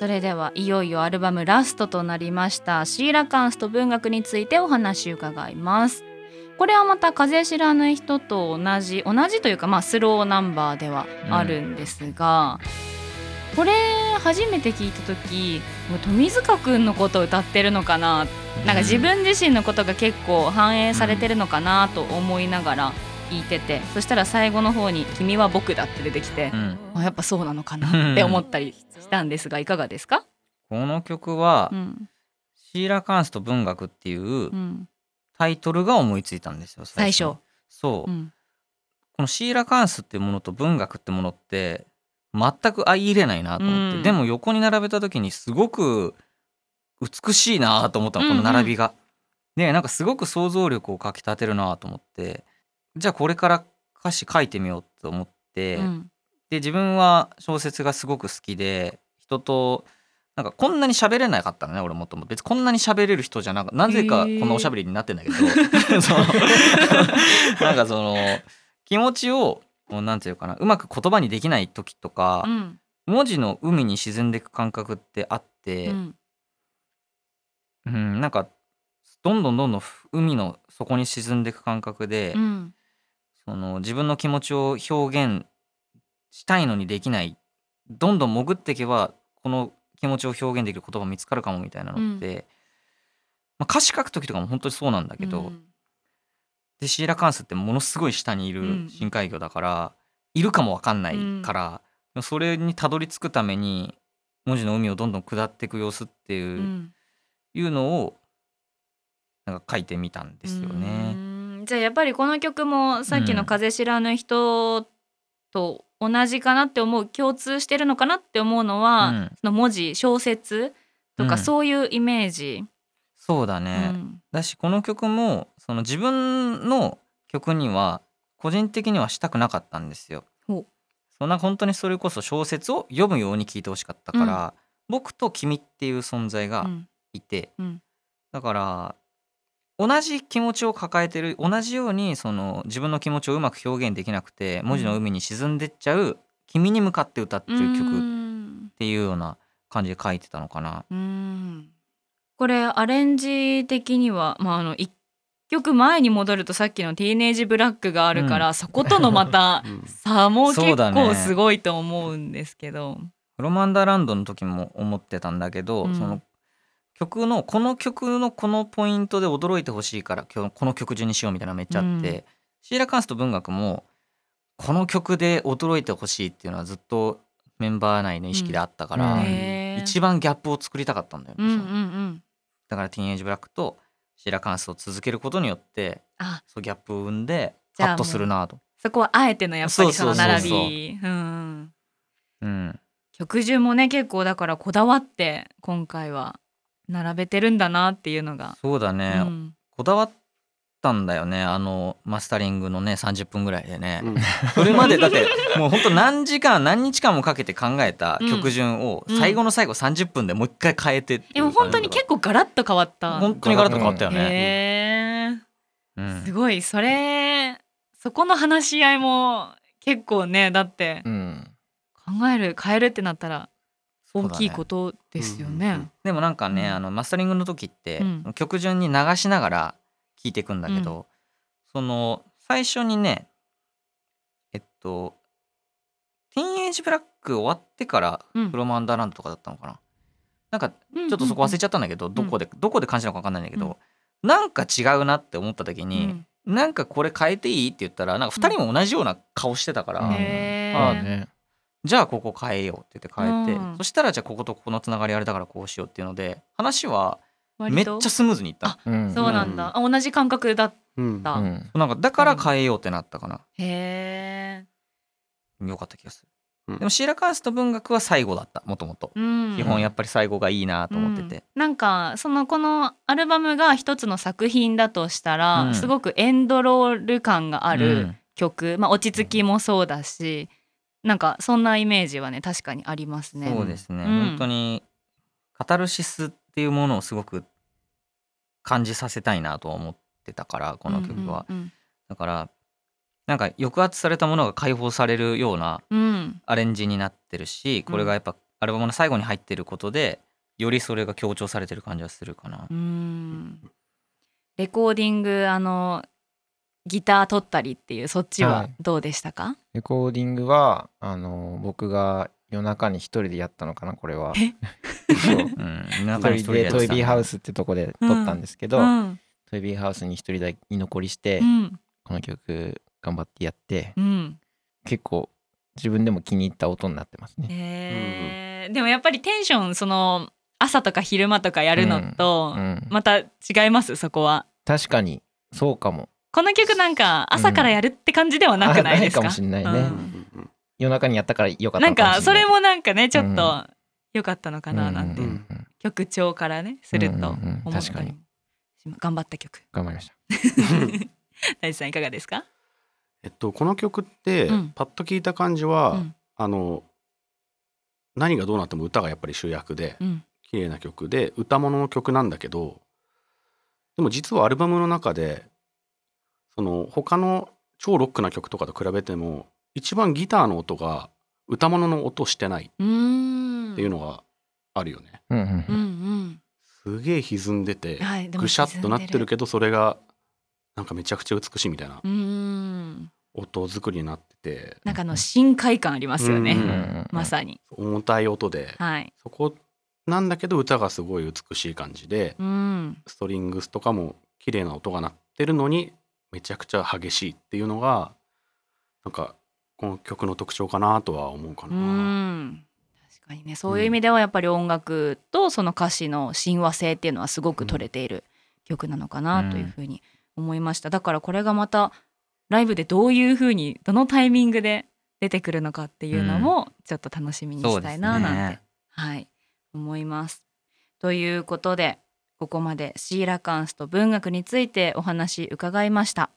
それではいよいよアルバムラストとなりました。シーラカンスと文学についてお話伺います。これはまた風知らない人と同じ同じというかまあスローナンバーではあるんですが、うん、これ初めて聞いた時富塚くんのことを歌ってるのかな。なんか自分自身のことが結構反映されてるのかなと思いながら聞いてて、そしたら最後の方に「君は僕だ」って出てきて、うん、やっぱそうなのかなって思ったりしたんですがいかがですか？この曲は、うん、シーラカンスと文学っていうタイトルが思いついたんですよ最初。そう、うん、このシーラカンスっていうものと文学ってものって全く相入れないなと思って、でも横に並べた時にすごく美しいなと思ったのこの並びが。うんうん、でなんかすごく想像力をかきたてるなと思ってじゃあこれから歌詞書いてみようと思って、うん、で自分は小説がすごく好きで人となんかこんなに喋れなかったのね俺もとも別にこんなに喋れる人じゃなくなぜかこんなおしゃべりになってんだけど。なんかその気持ちをなんていうかなうまく言葉にできない時とか、うん、文字の海に沈んでいく感覚ってあって、うん、うん、なんかどんどんどんどん海の底に沈んでいく感覚で、うん、その自分の気持ちを表現したいのにできない。どんどん潜っていけばこの気持ちを表現できる言葉見つかるかもみたいなのって、うん、まあ、歌詞書く時とかも本当にそうなんだけど、うん、でシーラカンスってものすごい下にいる深海魚だから、いるかも分かんないから、それにたどり着くために文字の海をどんどん下っていく様子っていう、いうのをなんか書いてみたんですよね。じゃあやっぱりこの曲もさっきの「風知らぬ人」と同じかなって思う共通してるのかなって思うのは、うん、その文字小説とかそういうイメージ。うん、そうだね、うん、だしこの曲もその自分の曲には個人的にはしたくなかったんですよ。そんな本当にそれこそ小説を読むように聞いてほしかったから、僕と君っていう存在がいて、だから同じ気持ちを抱えてる同じようにその自分の気持ちをうまく表現できなくて文字の海に沈んでっちゃう「君に向かって歌ってる曲」っていうような感じで書いてたのかな。これアレンジ的には、まあ、あの1曲前に戻るとさっきの「ティーネージブラック」があるから、うん、そことのまた 差も結構すごいと思うんですけど。ね、ロマンダランドの時も思ってたんだけど、うん、その曲のこの曲のこのポイントで驚いてほしいから今日この曲順にしようみたいなのめっちゃあって、うん、シーラカンスと文学もこの曲で驚いてほしいっていうのはずっとメンバー内の意識であったから、うん、一番ギャップを作りたかったんだよね、うんうんうん、だから「ティーンエイジブラック」とシーラカンスを続けることによってそうギャップを生んでハッとするなと。そこはあえてのやっぱりその並び。曲順もね結構だからこだわって今回は並べてるんだなっていうのが。そうだね、うん、こだわったんだよね。あのマスタリングのね30分ぐらいでね、うん、それまでだってもうほんと何時間何日間もかけて考えた曲順を最後の最後30分でもう一回変えてでも本当に結構ガラッと変わった。本当にガラッと変わったよね、うん、すごい。それそこの話し合いも結構ねだって、考える変えるってなったら大きいことですよね。ねでもなんかね、うん、あのマスタリングの時って、うん、曲順に流しながら聴いていくんだけど、うん、その最初にねえっと「ティーンエイジブラック」終わってから「フロムアンダーランド」とかだったのかな。なんかちょっとそこ忘れちゃったんだけど、どこでどこで感じたのか分かんないんだけど、うん、なんか違うなって思った時に、うん、なんかこれ変えていいって言ったらなんか2人も同じような顔してたから、うん、ああねじゃあここ変えようって言って変えて、うん、そしたらじゃあこことここのつながりあれだからこうしようっていうので話はめっちゃスムーズにいった。うん、そうなんだ、うん、同じ感覚だった。うん、なんかだから変えようってなったかな。へえ。よかった気がする。でもシーラカースと文学は最後だったもともと基本やっぱり最後がいいなと思ってて、うん、なんかそのこのアルバムが一つの作品だとしたら、うん、すごくエンドロール感がある曲、まあ落ち着きもそうだしなんかそんなイメージはね確かにありますね。そうですね、うん、本当にカタルシスっていうものをすごく感じさせたいなと思ってたからこの曲は、うんうんうん、だからなんか抑圧されたものが解放されるようなアレンジになってるし、これがやっぱアルバムの最後に入ってることでよりそれが強調されてる感じはするかな。うん。レコーディングあのギター取ったりっていうそっちはどうでしたか、はい、レコーディングはあの僕が夜中に一人でやったのかなこれは。そう、うん、夜中に一人でトイビーハウスってとこで撮ったんですけど、うん。うん、トイビーハウスに一人で居残りして、この曲頑張ってやって、結構自分でも気に入った音になってますね。へでもやっぱりテンションその朝とか昼間とかやるのとまた違います？そこは。確かにそうかも。この曲なんか朝からやるって感じではなくないですか、うん、ないかもしれないね、うん、夜中にやったからよかったなんかそれもなんかねちょっと良かったのかななんて、曲調からねすると思ったり頑張った曲。頑張りました。大地さんいかがですか？えっとこの曲って、パッと聞いた感じは、あの何がどうなっても歌がやっぱり主役で、うん、綺麗な曲で歌物の曲なんだけどでも実はアルバムの中でその他の超ロックな曲とかと比べても一番ギターの音が歌物の音してないっていうのがあるよね。うんうんすげえ歪んでて、はい、ぐしゃっとなってるけどそれがなんかめちゃくちゃ美しいみたいな音作りになってて。なんかの深海感ありますよね、まさに。重たい音で、はい、そこなんだけど歌がすごい美しい感じで、ストリングスとかも綺麗な音が鳴ってるのにめちゃくちゃ激しいっていうのがなんかこの曲の特徴かなとは思うかな。うん確かにねそういう意味ではやっぱり音楽とその歌詞の親和性っていうのはすごく取れている曲なのかなというふうに思いました。だからこれがまたライブでどういうふうにどのタイミングで出てくるのかっていうのもちょっと楽しみにしたいななんて、ね、はい思います。ということでここまでシーラカンスと文学についてお話伺いました。